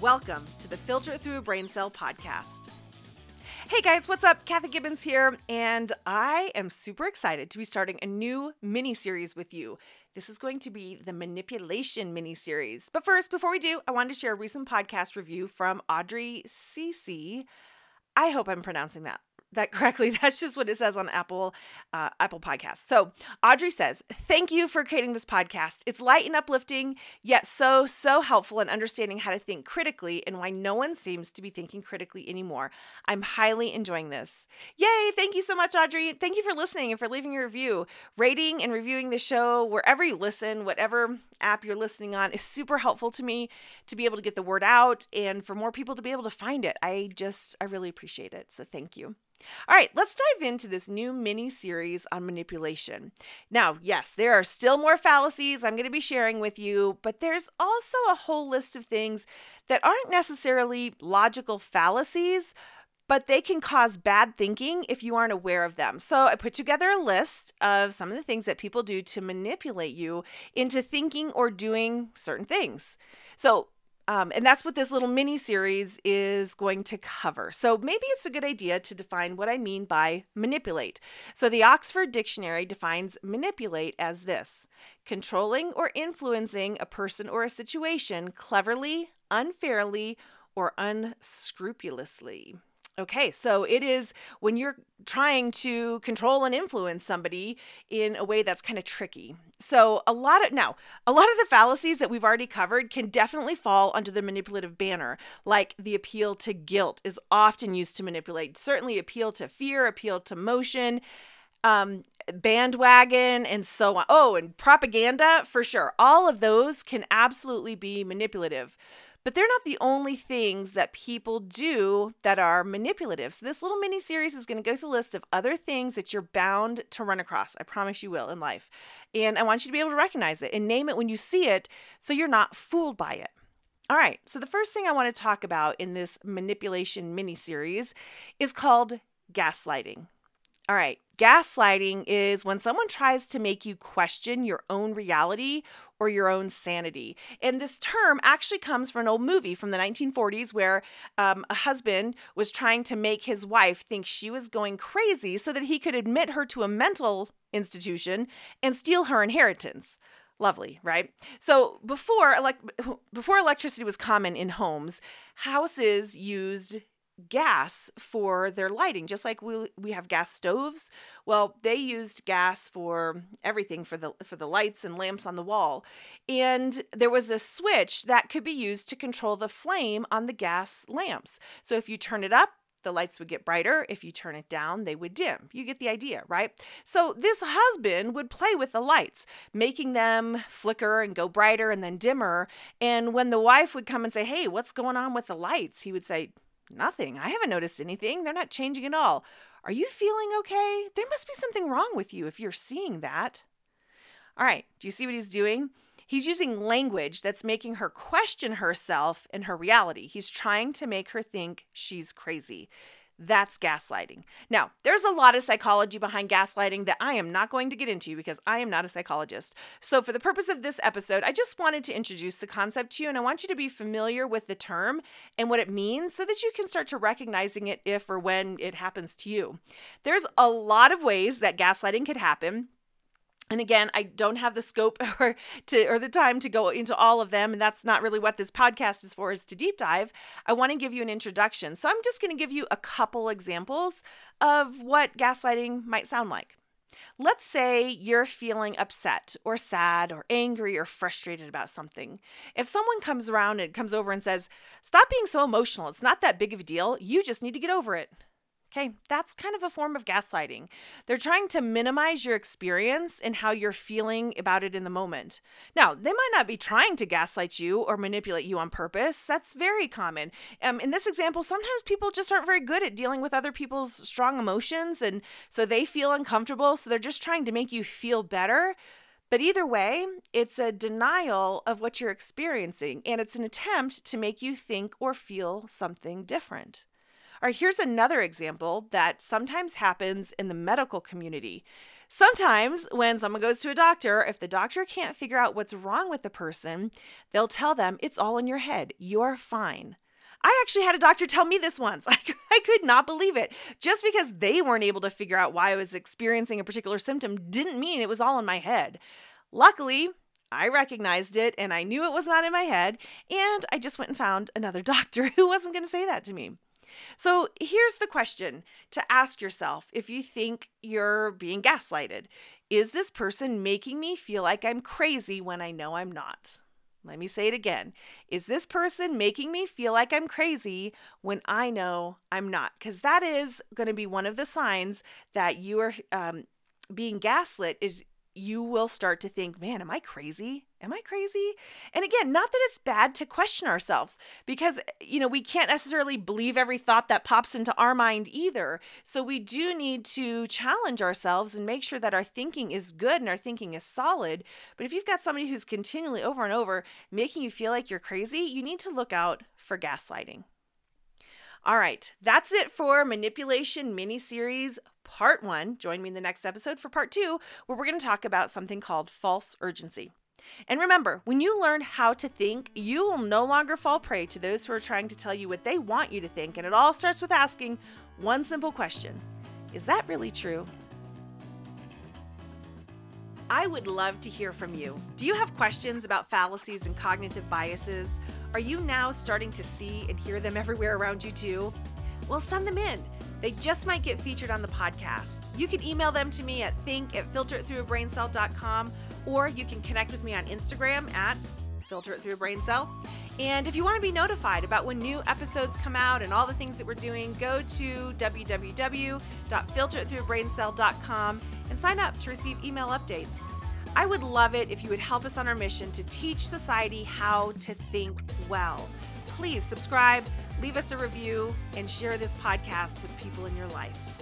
Welcome to the Filter Through a Brain Cell podcast. Hey guys, what's up? Kathy Gibbons here, and I am super excited to be starting a new mini series with you. This is going to be the manipulation mini series. But first, before we do, I wanted to share a recent podcast review from Audrey CC. I hope I'm pronouncing that that correctly. That's just what it says on Apple uh, Apple Podcasts. So Audrey says, "Thank you for creating this podcast. It's light and uplifting, yet so so helpful in understanding how to think critically and why no one seems to be thinking critically anymore. I'm highly enjoying this. Yay! Thank you so much, Audrey. Thank you for listening and for leaving a review, rating and reviewing the show wherever you listen, whatever app you're listening on is super helpful to me to be able to get the word out and for more people to be able to find it. I just I really appreciate it. So thank you." All right, let's dive into this new mini series on manipulation. Now, yes, there are still more fallacies I'm going to be sharing with you, but there's also a whole list of things that aren't necessarily logical fallacies, but they can cause bad thinking if you aren't aware of them. So I put together a list of some of the things that people do to manipulate you into thinking or doing certain things. So um, and that's what this little mini series is going to cover. So maybe it's a good idea to define what I mean by manipulate. So the Oxford Dictionary defines manipulate as this controlling or influencing a person or a situation cleverly, unfairly, or unscrupulously. Okay, so it is when you're trying to control and influence somebody in a way that's kind of tricky. So, a lot of now, a lot of the fallacies that we've already covered can definitely fall under the manipulative banner, like the appeal to guilt is often used to manipulate. Certainly, appeal to fear, appeal to emotion, um, bandwagon, and so on. Oh, and propaganda for sure. All of those can absolutely be manipulative. But they're not the only things that people do that are manipulative. So this little mini series is going to go through a list of other things that you're bound to run across. I promise you will in life. And I want you to be able to recognize it and name it when you see it so you're not fooled by it. All right. So the first thing I want to talk about in this manipulation mini series is called gaslighting. All right. Gaslighting is when someone tries to make you question your own reality or your own sanity. And this term actually comes from an old movie from the 1940s where um, a husband was trying to make his wife think she was going crazy so that he could admit her to a mental institution and steal her inheritance. Lovely, right? So before elect- before electricity was common in homes, houses used gas for their lighting just like we we have gas stoves well they used gas for everything for the for the lights and lamps on the wall and there was a switch that could be used to control the flame on the gas lamps so if you turn it up the lights would get brighter. If you turn it down, they would dim. You get the idea, right? So, this husband would play with the lights, making them flicker and go brighter and then dimmer. And when the wife would come and say, Hey, what's going on with the lights? He would say, Nothing. I haven't noticed anything. They're not changing at all. Are you feeling okay? There must be something wrong with you if you're seeing that. All right, do you see what he's doing? He's using language that's making her question herself and her reality. He's trying to make her think she's crazy. That's gaslighting. Now, there's a lot of psychology behind gaslighting that I am not going to get into because I am not a psychologist. So, for the purpose of this episode, I just wanted to introduce the concept to you and I want you to be familiar with the term and what it means so that you can start to recognizing it if or when it happens to you. There's a lot of ways that gaslighting could happen. And again, I don't have the scope or to or the time to go into all of them, and that's not really what this podcast is for, is to deep dive. I want to give you an introduction. So I'm just going to give you a couple examples of what gaslighting might sound like. Let's say you're feeling upset or sad or angry or frustrated about something. If someone comes around and comes over and says, Stop being so emotional, it's not that big of a deal, you just need to get over it. Okay, that's kind of a form of gaslighting. They're trying to minimize your experience and how you're feeling about it in the moment. Now, they might not be trying to gaslight you or manipulate you on purpose. That's very common. Um, in this example, sometimes people just aren't very good at dealing with other people's strong emotions, and so they feel uncomfortable. So they're just trying to make you feel better. But either way, it's a denial of what you're experiencing, and it's an attempt to make you think or feel something different. All right, here's another example that sometimes happens in the medical community. Sometimes, when someone goes to a doctor, if the doctor can't figure out what's wrong with the person, they'll tell them, It's all in your head. You're fine. I actually had a doctor tell me this once. I, I could not believe it. Just because they weren't able to figure out why I was experiencing a particular symptom didn't mean it was all in my head. Luckily, I recognized it and I knew it was not in my head, and I just went and found another doctor who wasn't going to say that to me. So here's the question to ask yourself if you think you're being gaslighted Is this person making me feel like I'm crazy when I know I'm not? Let me say it again. Is this person making me feel like I'm crazy when I know I'm not? Because that is going to be one of the signs that you are um, being gaslit. Is you will start to think, man, am I crazy? Am I crazy? And again, not that it's bad to question ourselves because, you know, we can't necessarily believe every thought that pops into our mind either. So we do need to challenge ourselves and make sure that our thinking is good and our thinking is solid. But if you've got somebody who's continually over and over making you feel like you're crazy, you need to look out for gaslighting. All right, that's it for Manipulation Mini Series Part 1. Join me in the next episode for Part 2, where we're going to talk about something called false urgency. And remember, when you learn how to think, you will no longer fall prey to those who are trying to tell you what they want you to think. And it all starts with asking one simple question Is that really true? I would love to hear from you. Do you have questions about fallacies and cognitive biases? Are you now starting to see and hear them everywhere around you too? Well, send them in. They just might get featured on the podcast. You can email them to me at think at filteritthroughabraincell.com or you can connect with me on Instagram at filteritthroughabraincell. And if you want to be notified about when new episodes come out and all the things that we're doing, go to www.filteritthroughabraincell.com and sign up to receive email updates. I would love it if you would help us on our mission to teach society how to think well. Please subscribe, leave us a review, and share this podcast with people in your life.